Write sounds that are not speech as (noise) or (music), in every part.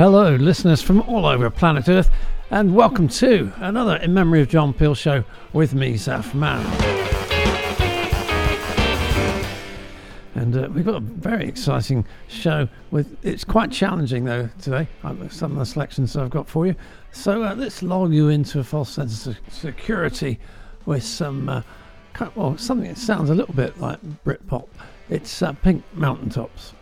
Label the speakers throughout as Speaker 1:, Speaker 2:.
Speaker 1: Hello, listeners from all over planet Earth, and welcome to another In Memory of John Peel show with me, Zaf Man. And uh, we've got a very exciting show. With it's quite challenging though today. Some of the selections I've got for you. So uh, let's lull you into a false sense of security with some, uh, well, something that sounds a little bit like Britpop. It's uh, Pink Mountaintops.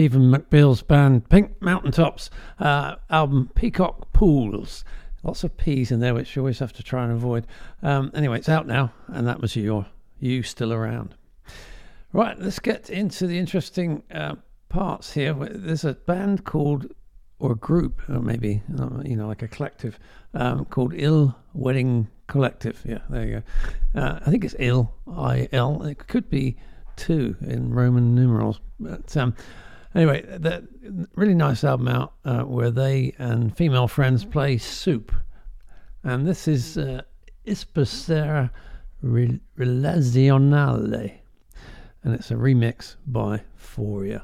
Speaker 1: Stephen McBean's band Pink Mountaintops uh, album Peacock Pools. Lots of P's in there, which you always have to try and avoid. Um, anyway, it's out now, and that was your you still around. Right, let's get into the interesting uh, parts here. There's a band called, or a group, or maybe uh, you know, like a collective um, called Ill Wedding Collective. Yeah, there you go. Uh, I think it's Ill I L. It could be two in Roman numerals, but um, Anyway, that really nice album out uh, where they and female friends play soup, and this is uh, Ispacera Relazionale, and it's a remix by Foria.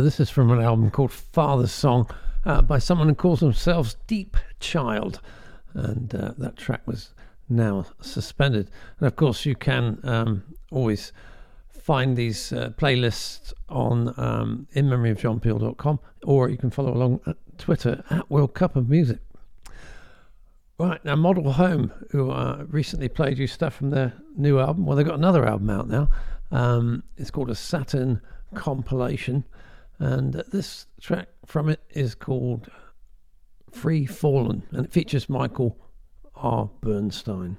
Speaker 1: This is from an album called Father's Song uh, by someone who calls themselves Deep Child. And uh, that track was now suspended. And of course, you can um, always find these uh, playlists on um, inmemoryofjohnpeel.com or you can follow along at Twitter at World Cup of Music. Right, now Model Home, who uh, recently played you stuff from their new album. Well, they've got another album out now. Um, it's called a Saturn compilation. And this track from it is called Free Fallen, and it features Michael R. Bernstein.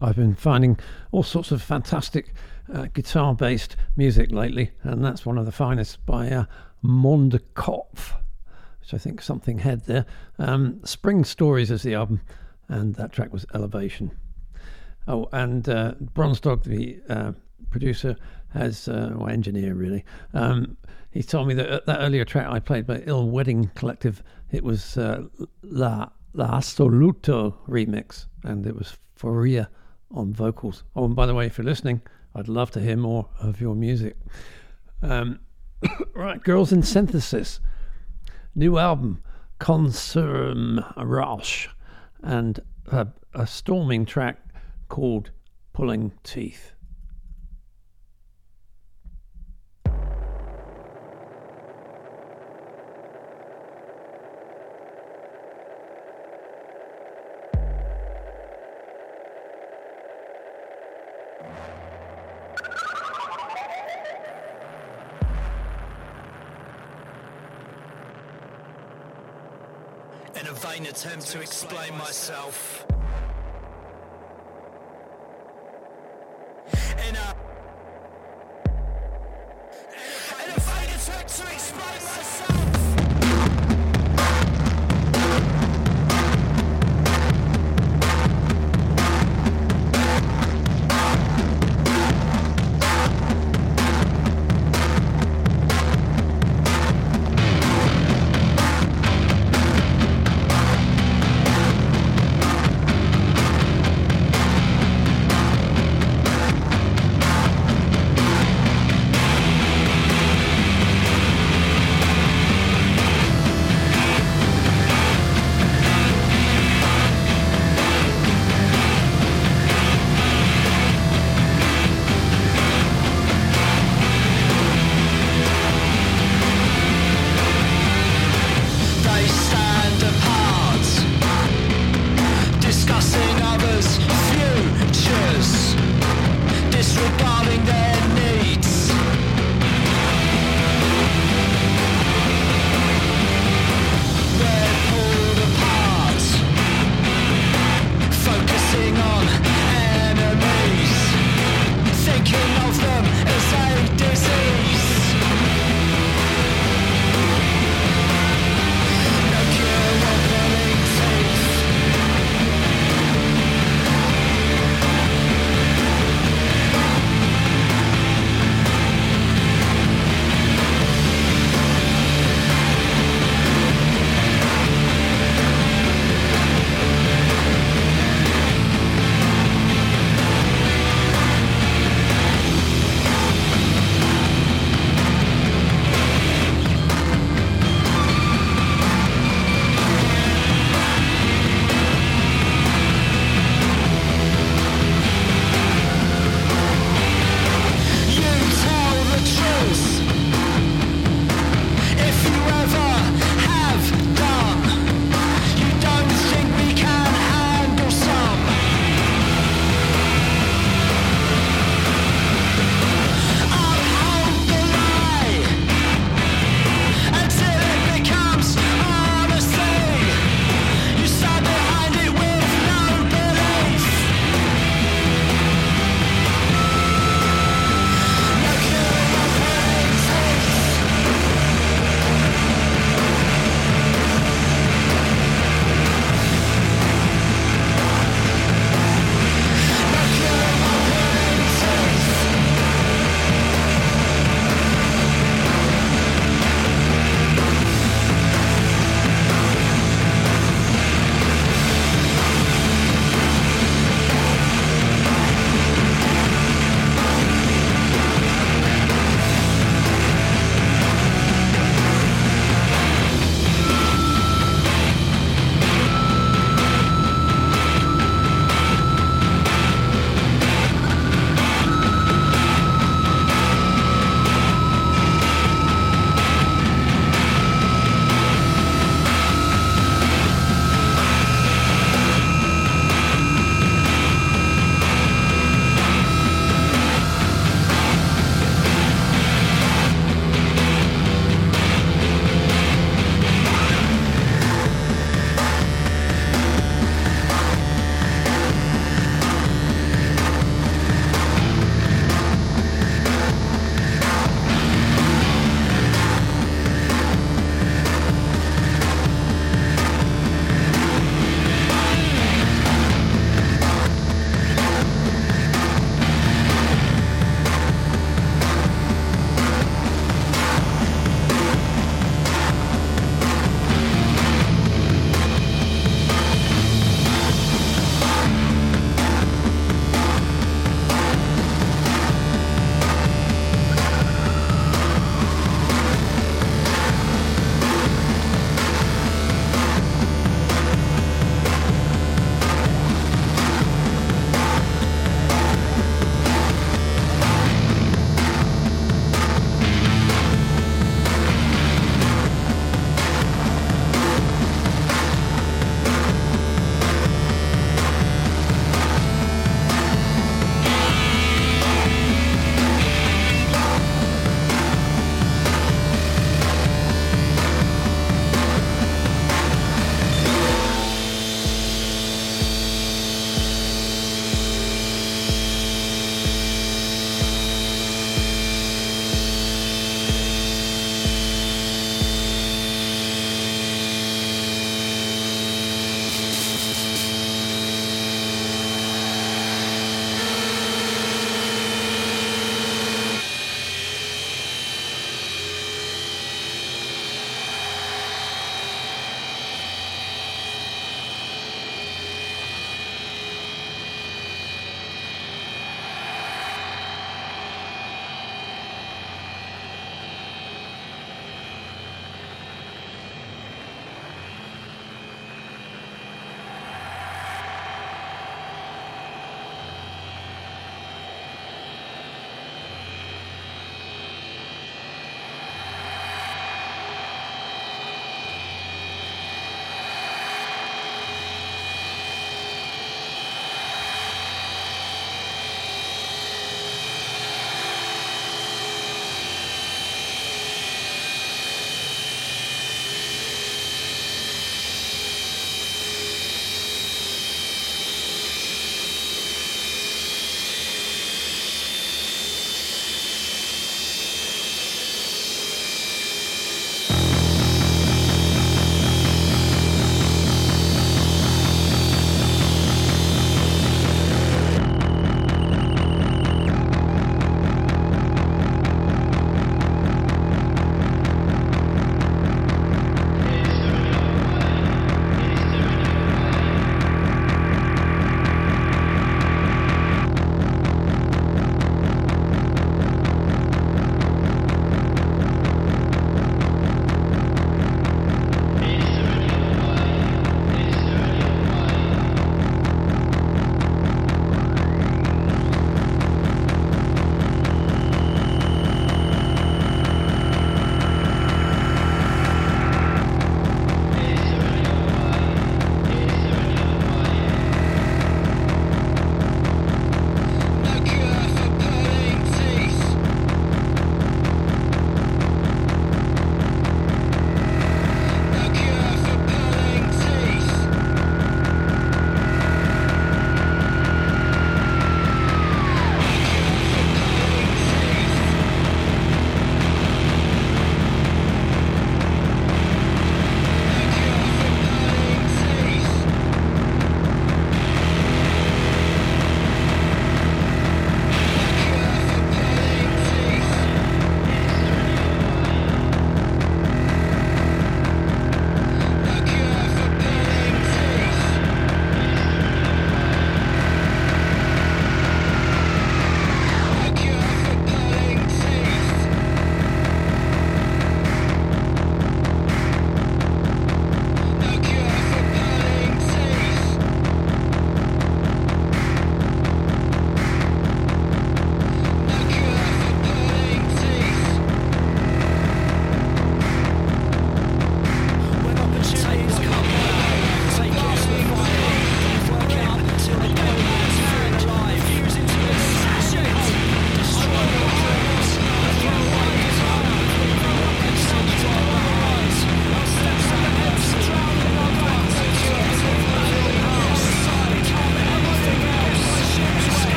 Speaker 1: I've been finding all sorts of fantastic uh, guitar based music lately, and that's one of the finest by uh, Mondkopf, which I think something had there. Um, Spring Stories is the album, and that track was Elevation. Oh, and uh, Bronze Dog, the uh, producer, has, uh, or engineer really, um, he told me that uh, that earlier track I played by Ill Wedding Collective, it was uh, La, La Assoluto remix, and it was Faria on vocals. Oh, and by the way, if you're listening, I'd love to hear more of your music. Um, (coughs) right, Girls in Synthesis, new album, Concern Rush, and a, a storming track called Pulling Teeth.
Speaker 2: Attempt to explain myself.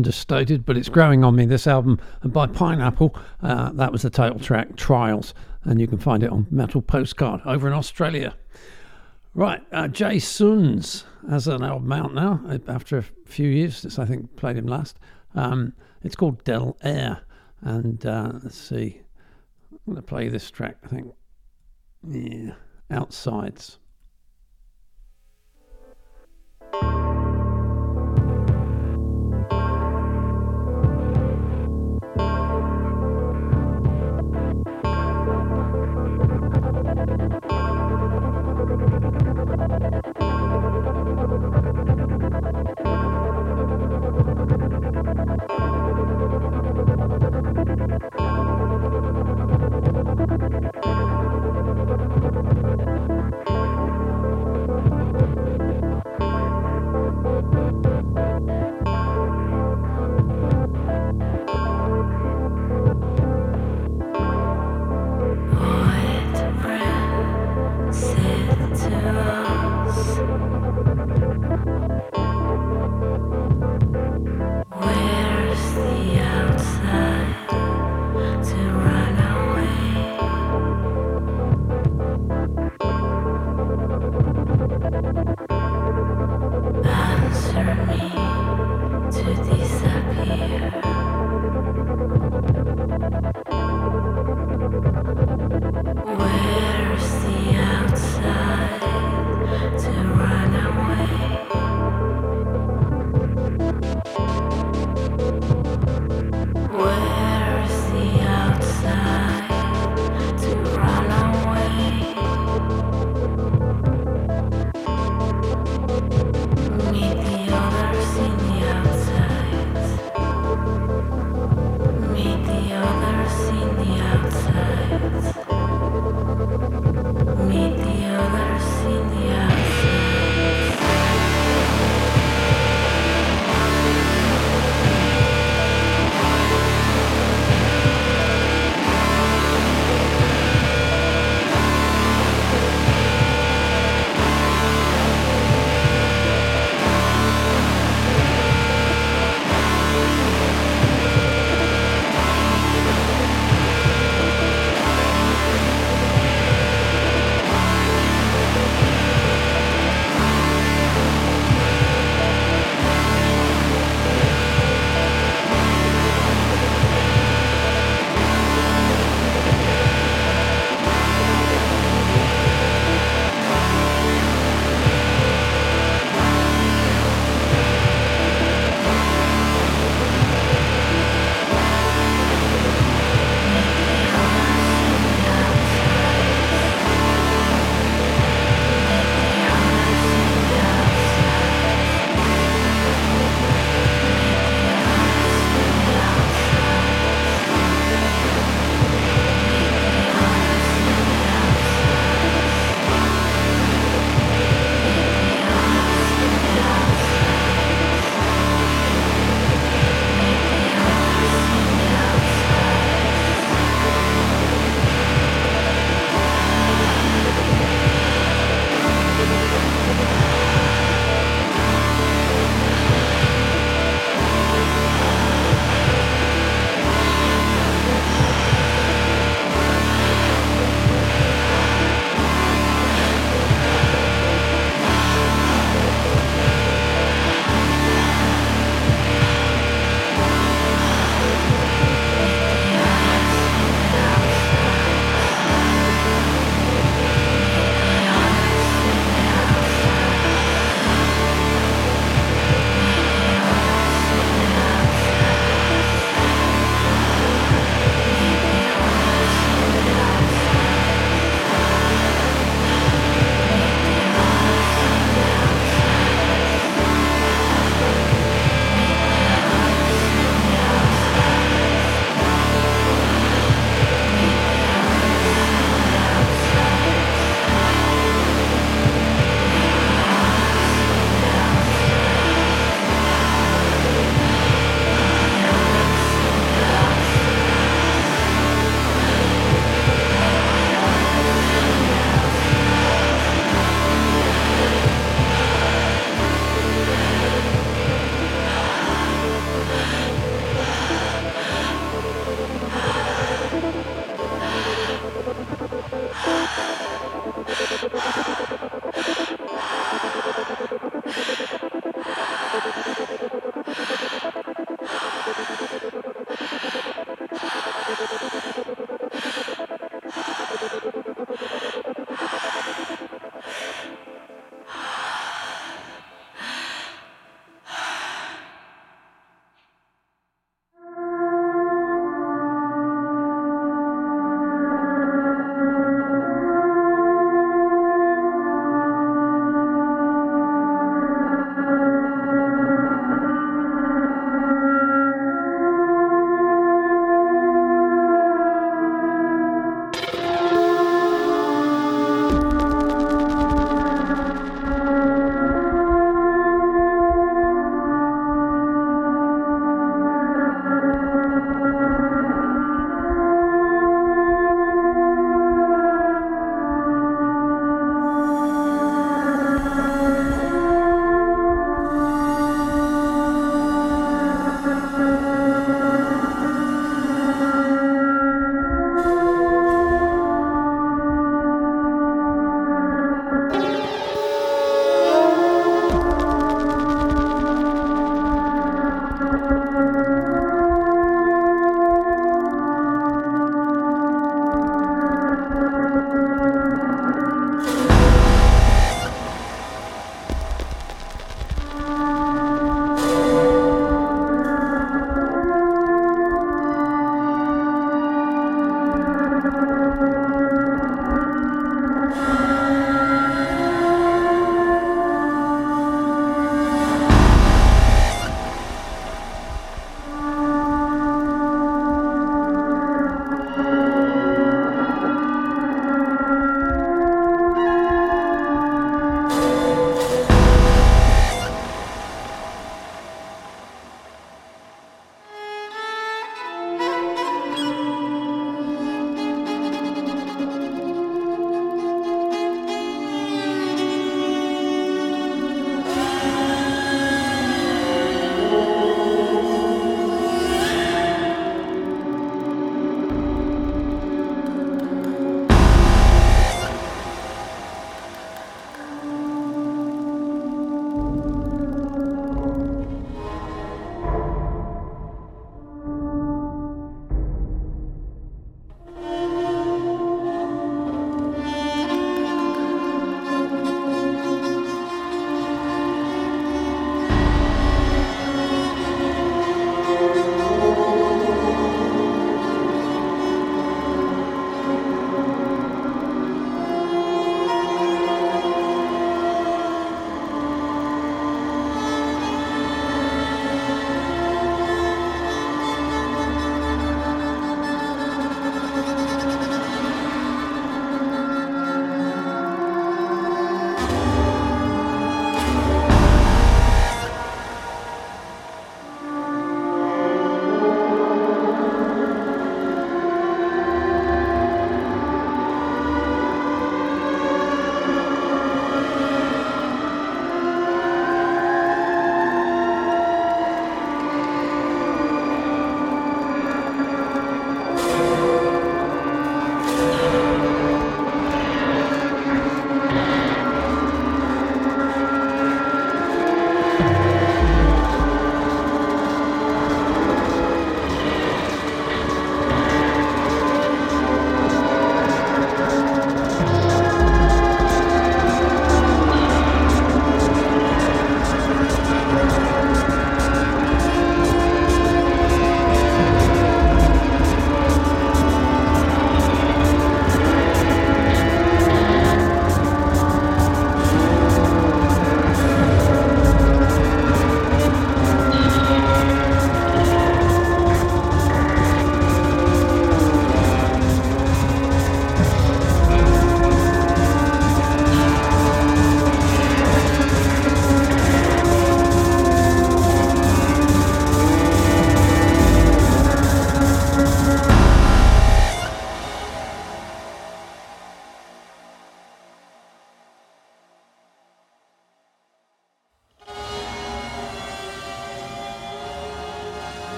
Speaker 1: Understated, but it's growing on me. This album and by Pineapple, uh, that was the title track, Trials, and you can find it on Metal Postcard over in Australia. Right, uh, Jay Suns has an album out now uh, after a few years since I think played him last. Um, it's called Del Air, and uh, let's see, I'm going to play this track. I think, yeah, Outsides.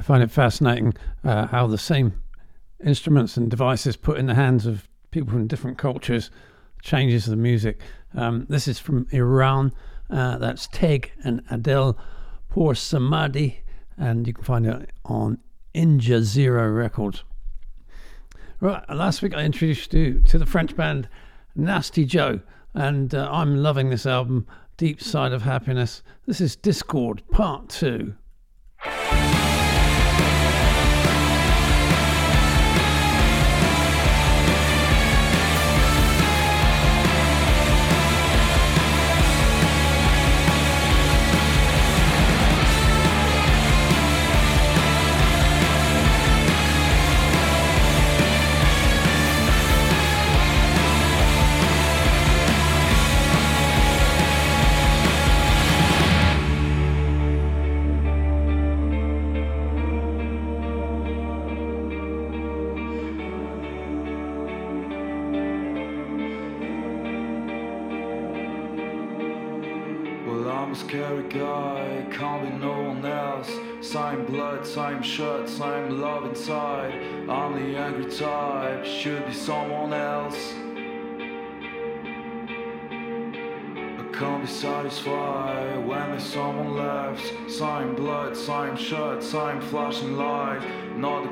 Speaker 1: I find it fascinating uh, how the same instruments and devices put in the hands of people from different cultures changes the music. Um, this is from Iran. Uh, that's Teg and Adel Poursamadi, and you can find it on Inja Zero Records. Right, last week I introduced you to the French band Nasty Joe, and uh, I'm loving this album, Deep Side of Happiness. This is Discord Part 2.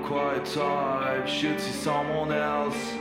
Speaker 3: Quiet type, should see someone else.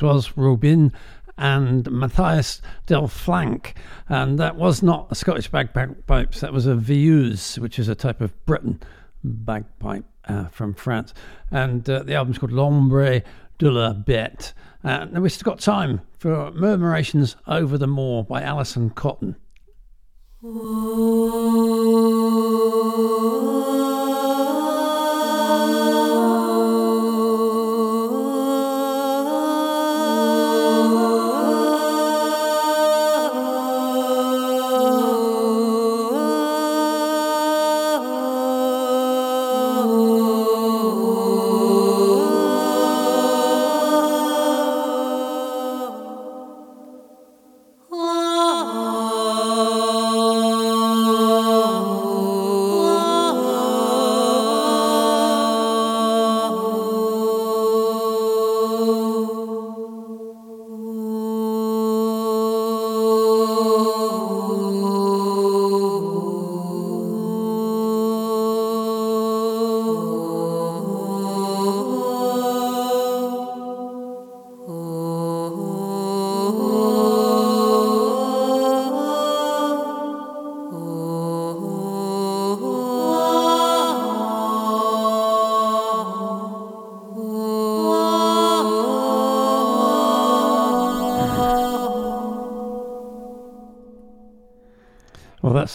Speaker 1: Francois Robin and Matthias Del Flank. And that was not a Scottish bagpipes, that was a veuze, which is a type of Breton bagpipe uh, from France. And uh, the album's called L'Ombre de la Bête. Uh, and we've still got time for Murmurations Over the Moor by Alison Cotton. Well, (laughs)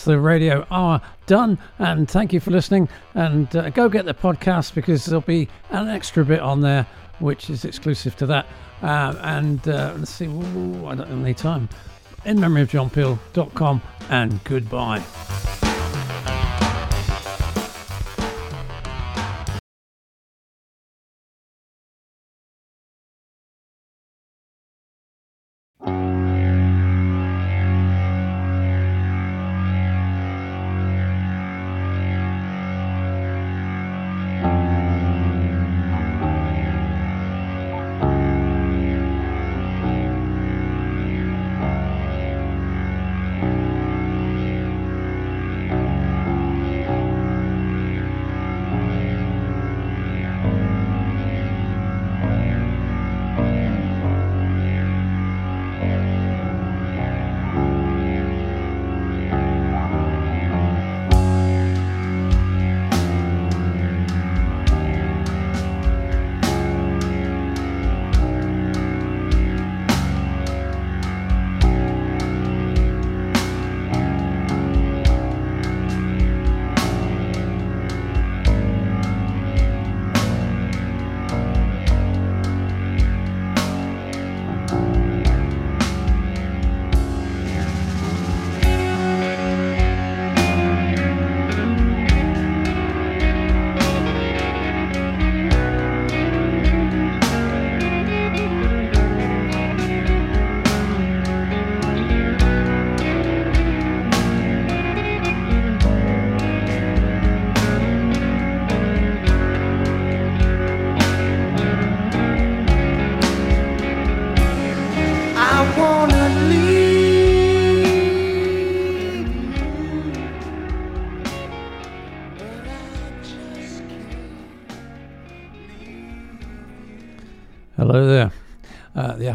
Speaker 1: the radio hour done. And thank you for listening. And uh, go get the podcast because there'll be an extra bit on there, which is exclusive to that. Uh, and uh, let's see, ooh, I don't have any time. In memory of John johnpeel.com and goodbye.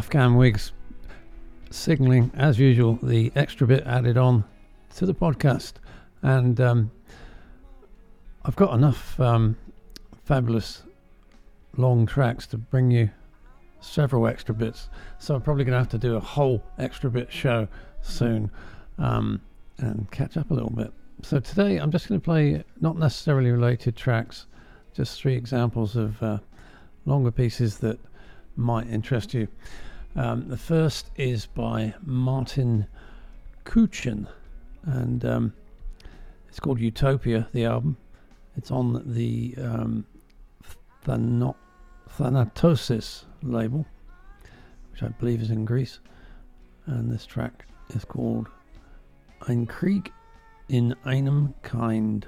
Speaker 1: Afghan Whigs signalling, as usual, the extra bit added on to the podcast. And um, I've got enough um, fabulous long tracks to bring you several extra bits. So I'm probably going to have to do a whole extra bit show soon um, and catch up a little bit. So today I'm just going to play not necessarily related tracks, just three examples of uh, longer pieces that might interest you. Um, the first is by Martin Küchen, and um, it's called Utopia, the album. It's on the um, Thano- Thanatosis label, which I believe is in Greece. And this track is called Ein Krieg in einem Kind.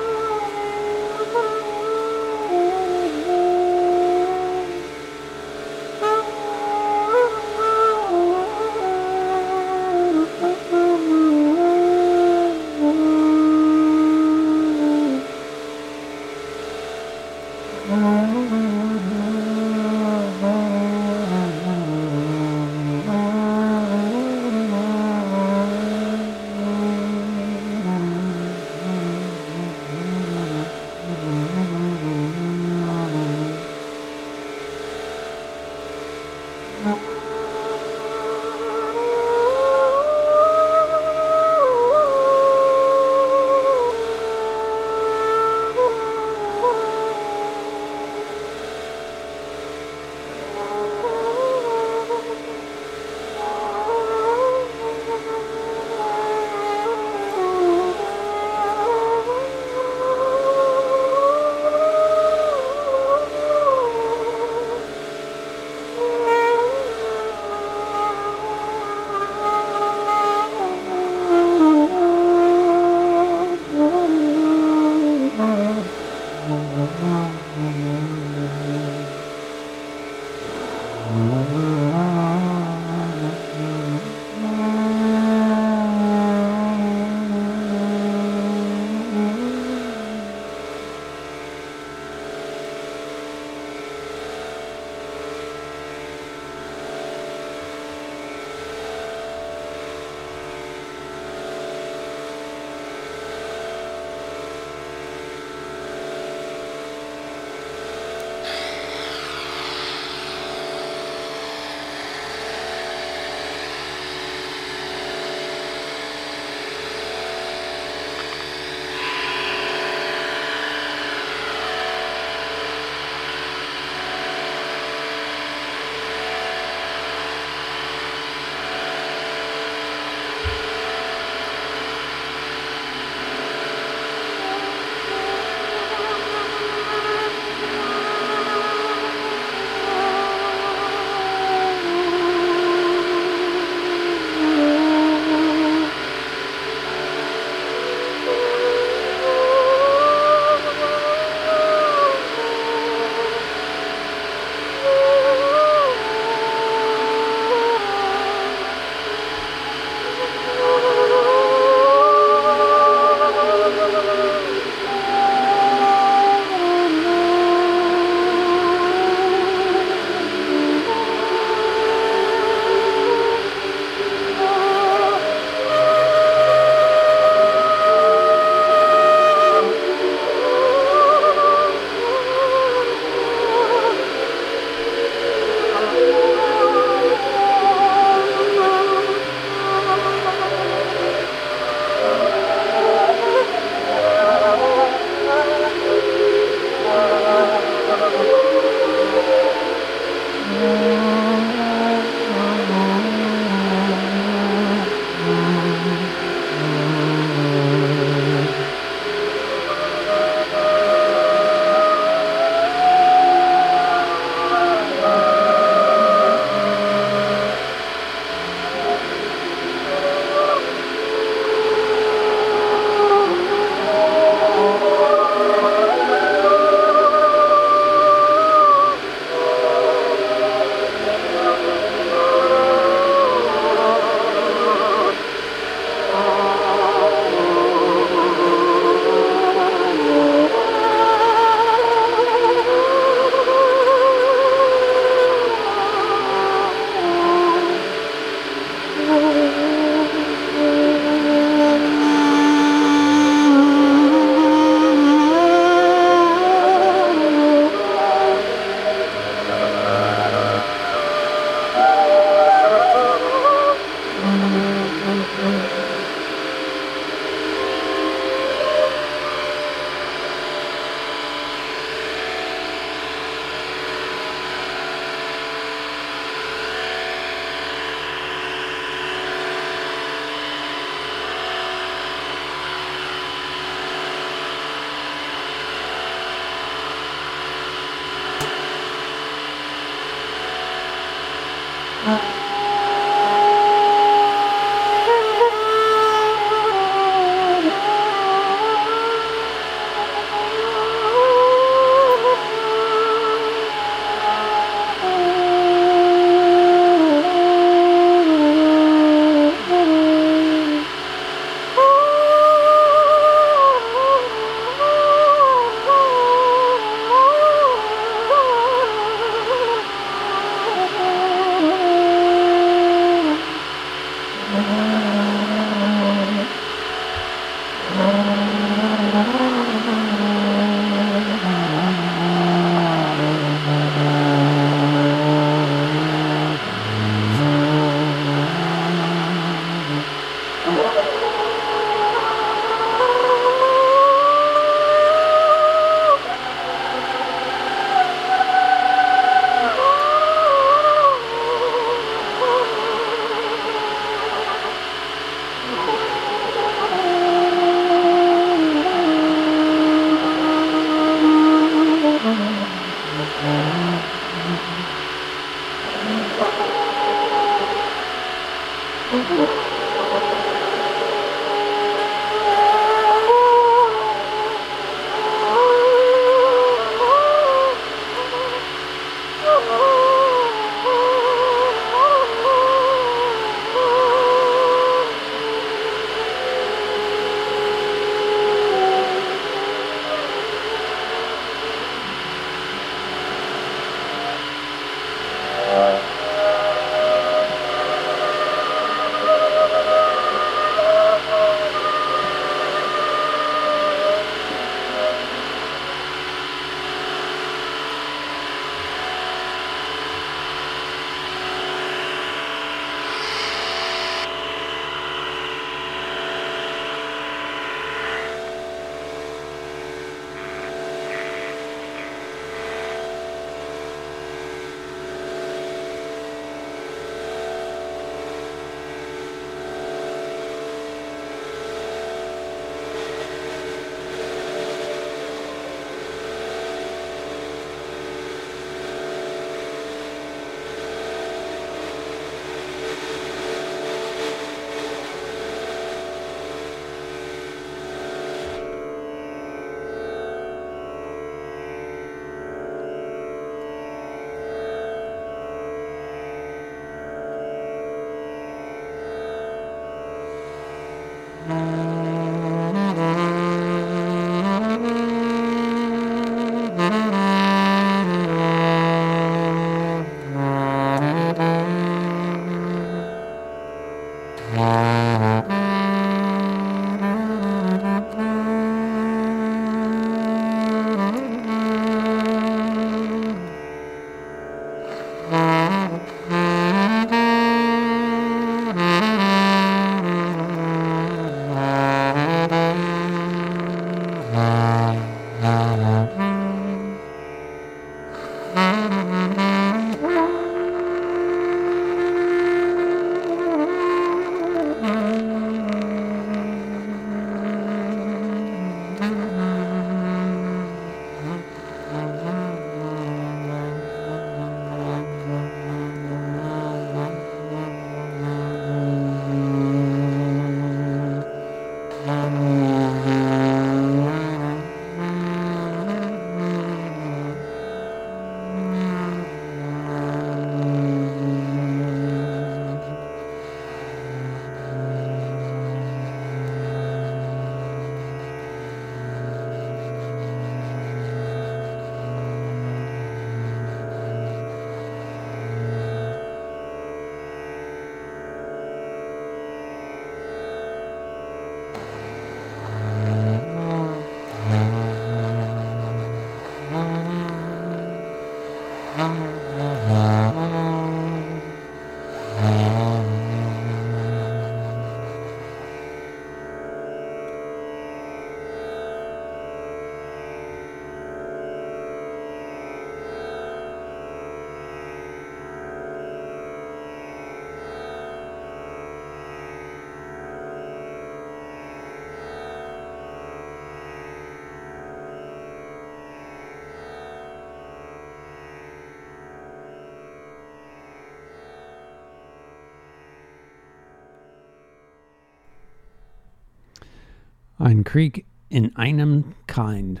Speaker 1: Ein Krieg in einem Kind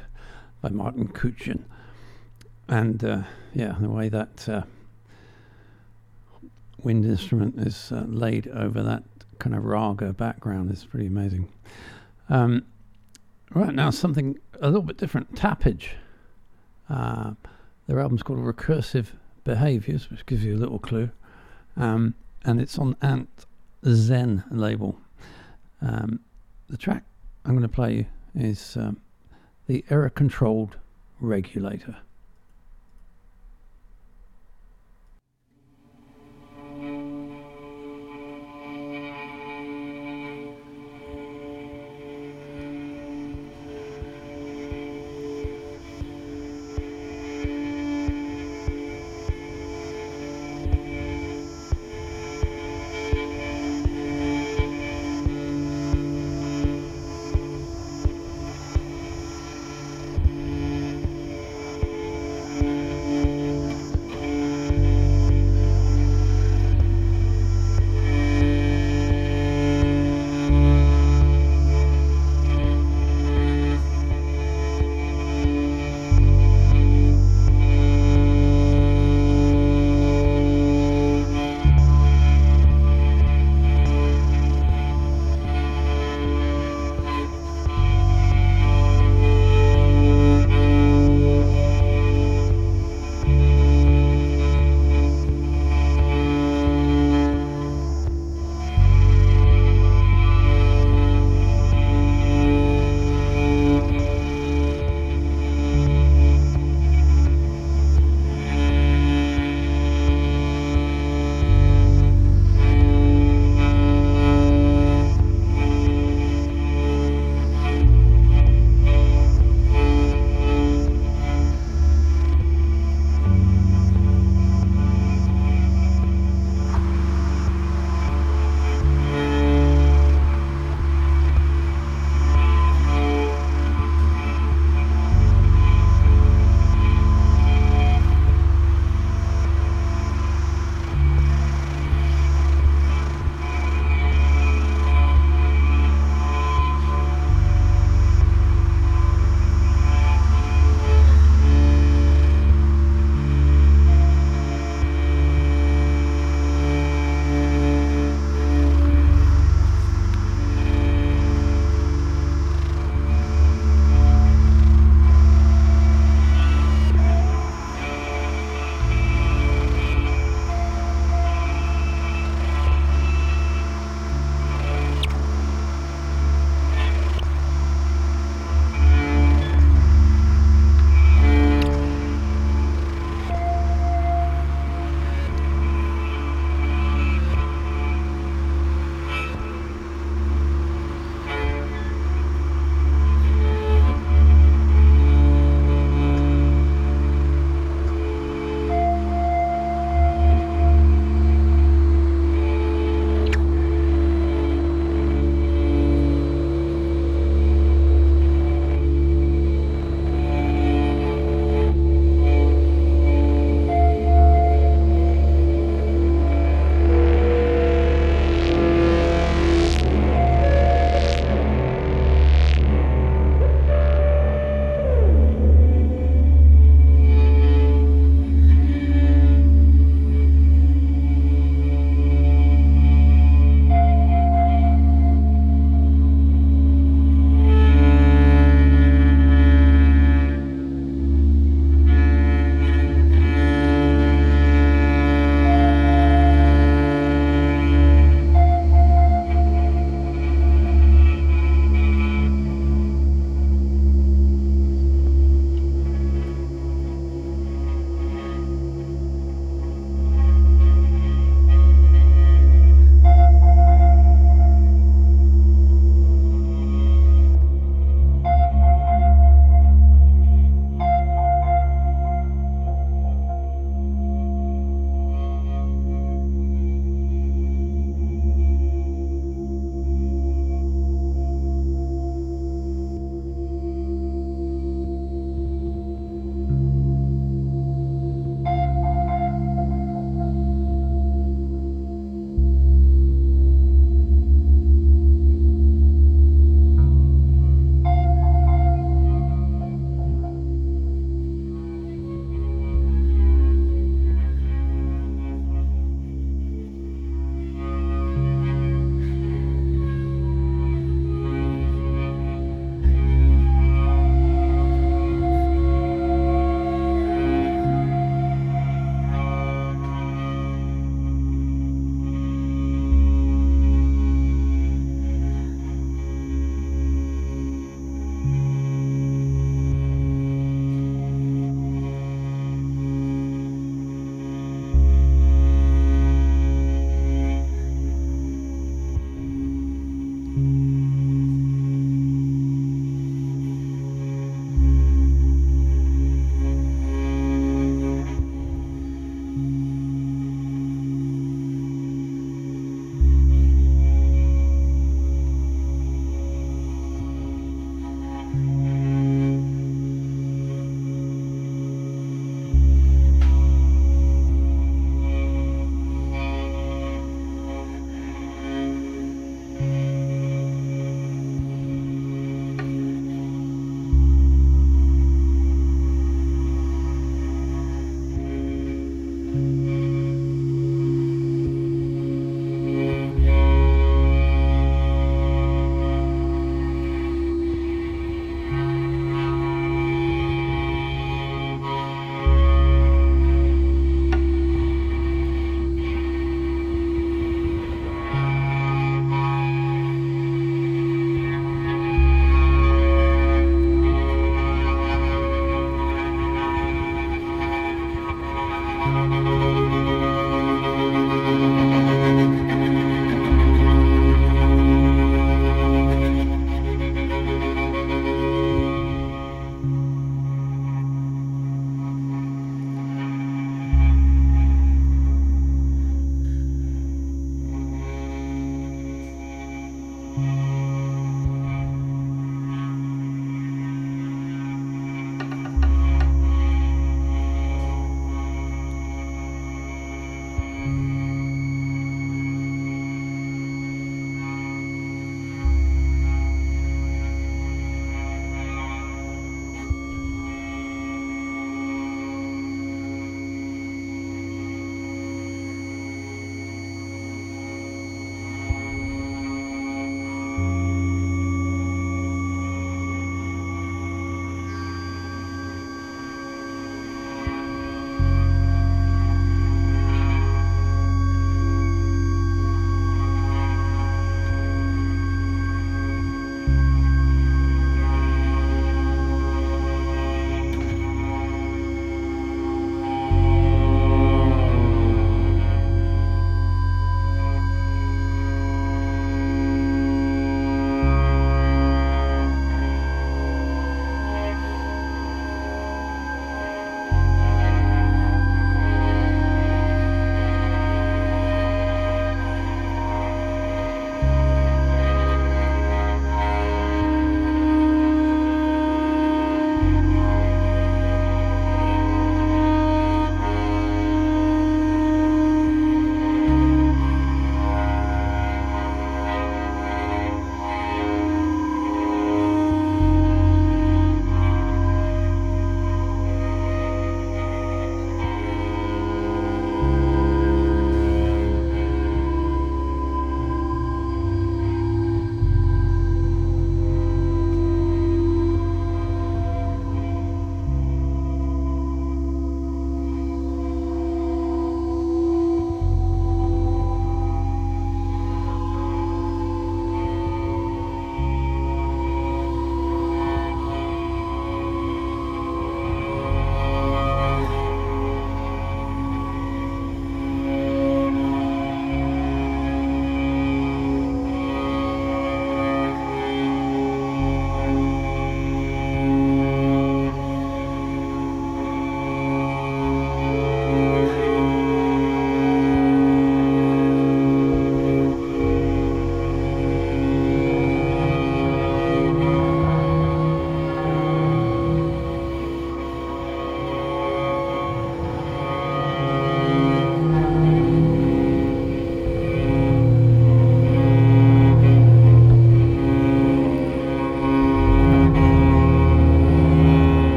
Speaker 1: by Martin Küchen. And uh, yeah, the way that uh, wind instrument is uh, laid over that kind of raga background is pretty amazing. Um, right now, something a little bit different. Tapage. Uh, their album's called Recursive Behaviors, which gives you a little clue. Um, and it's on Ant Zen label. Um, the track I'm going to play you is um, the error controlled regulator.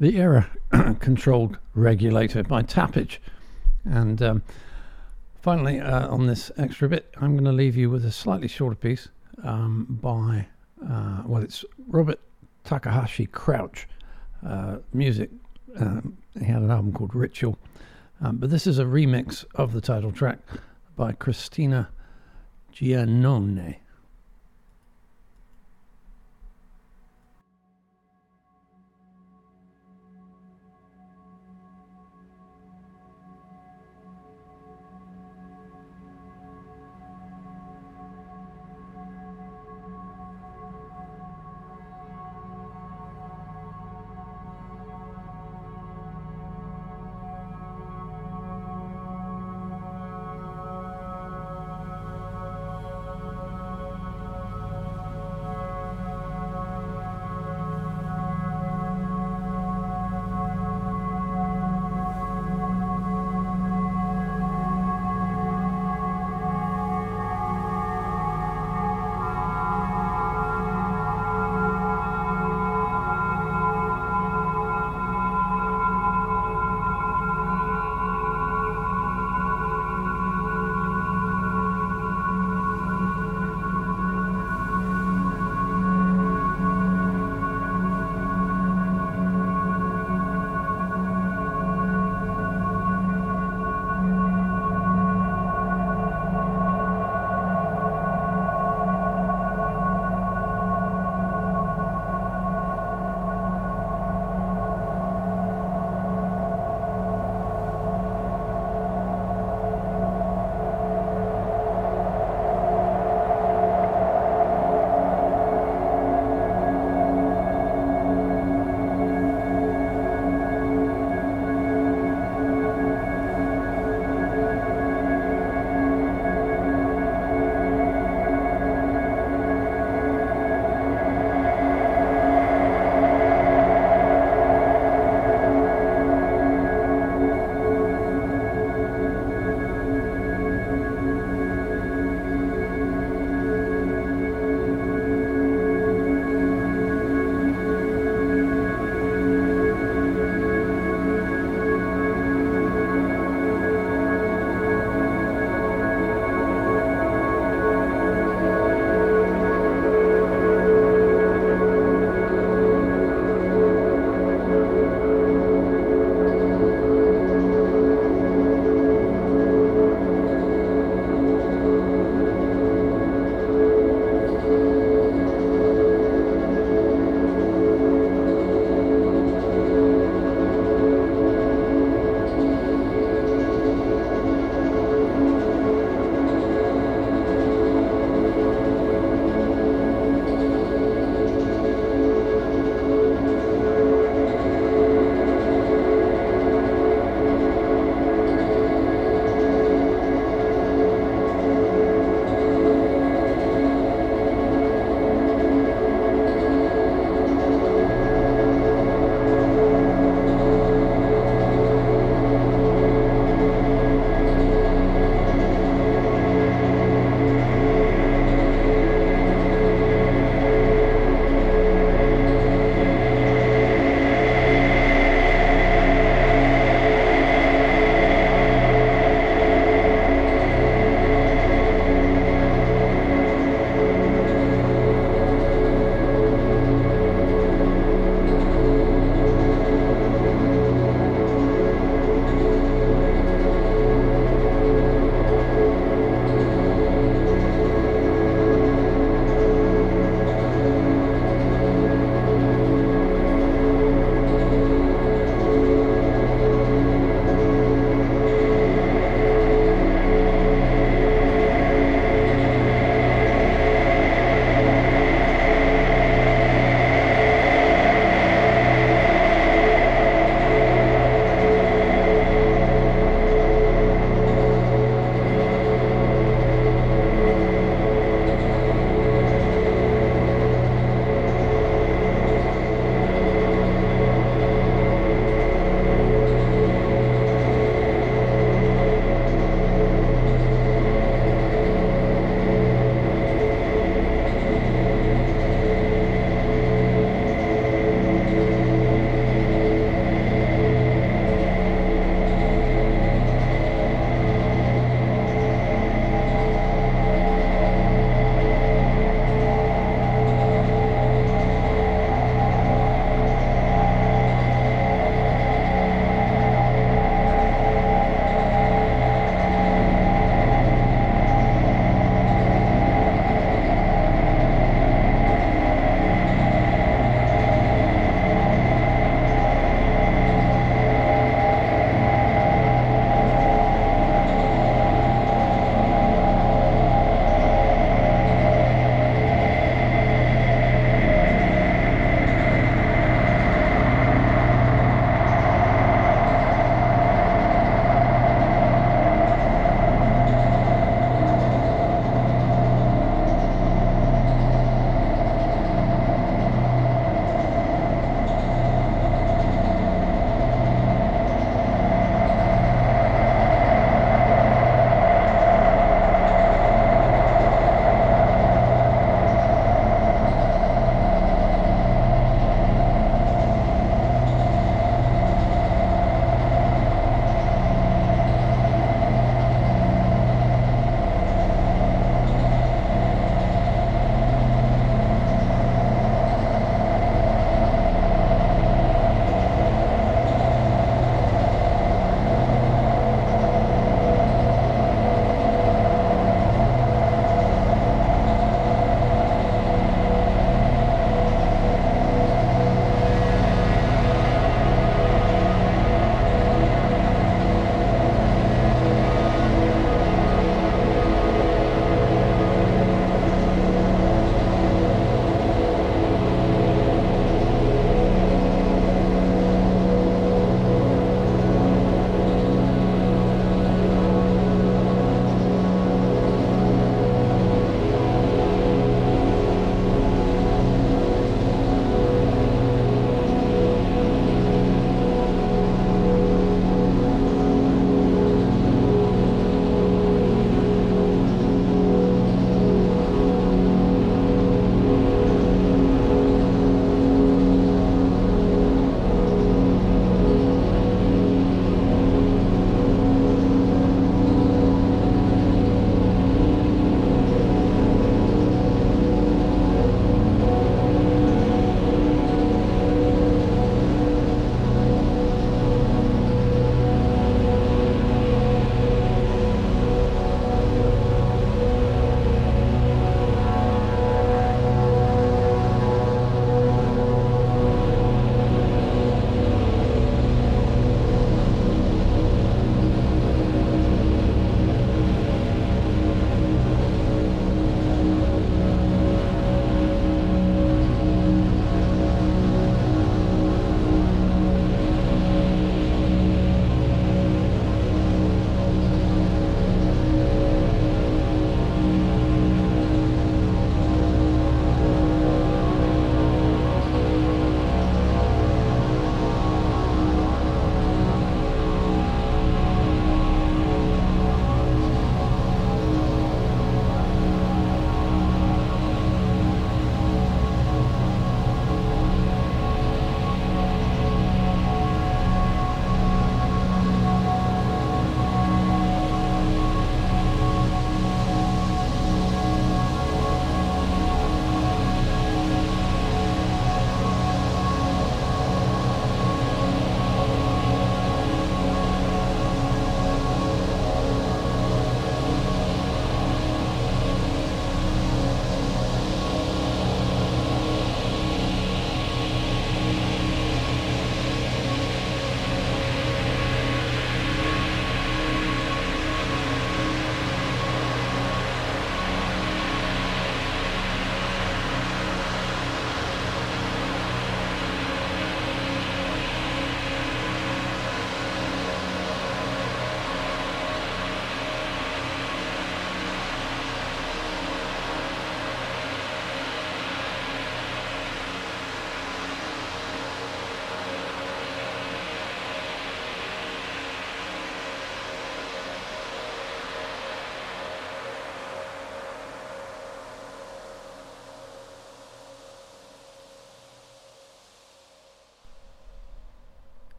Speaker 1: The Error (coughs) Controlled Regulator by Tapage. And um, finally, uh, on this extra bit, I'm going to leave you with a slightly shorter piece um, by, uh, well, it's Robert Takahashi Crouch uh, music. Um, he had an album called Ritual. Um, but this is a remix of the title track by Christina Giannone.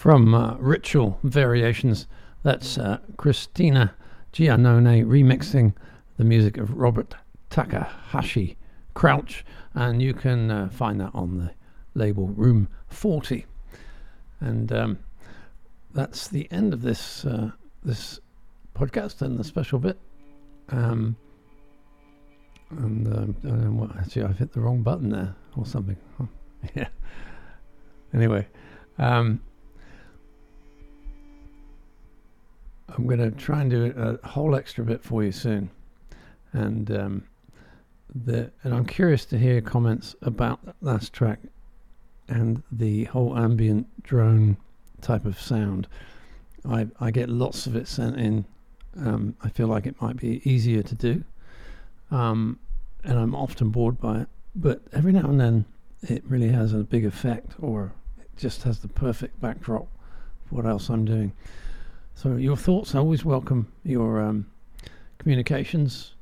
Speaker 1: From uh, Ritual Variations. That's uh, Christina Giannone remixing the music of Robert Takahashi Crouch, and you can uh, find that on the label Room 40. And um, that's the end of this uh, this podcast and the special bit. Um, and um, I don't know what, actually, I've hit the wrong button there or something. (laughs) Yeah. Anyway, um, I'm going to try and do a whole extra bit for you soon, and um, the and I'm curious to hear comments about that last track and the whole ambient drone type of sound. I I get lots of it sent in. Um, I feel like it might be easier to do, um, and I'm often bored by it. But every now and then, it really has a big effect, or it just has the perfect backdrop for what else I'm doing. So your thoughts, I always welcome your um, communications,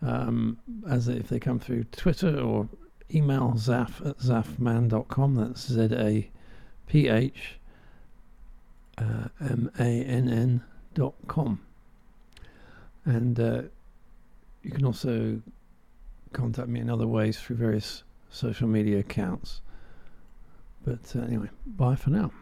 Speaker 1: um, as if they come through Twitter or email zaph at zaphmann.com. That's Z A P H uh, M A N N dot com. And uh, you can also contact me in other ways through various social media accounts. But uh, anyway, bye for now.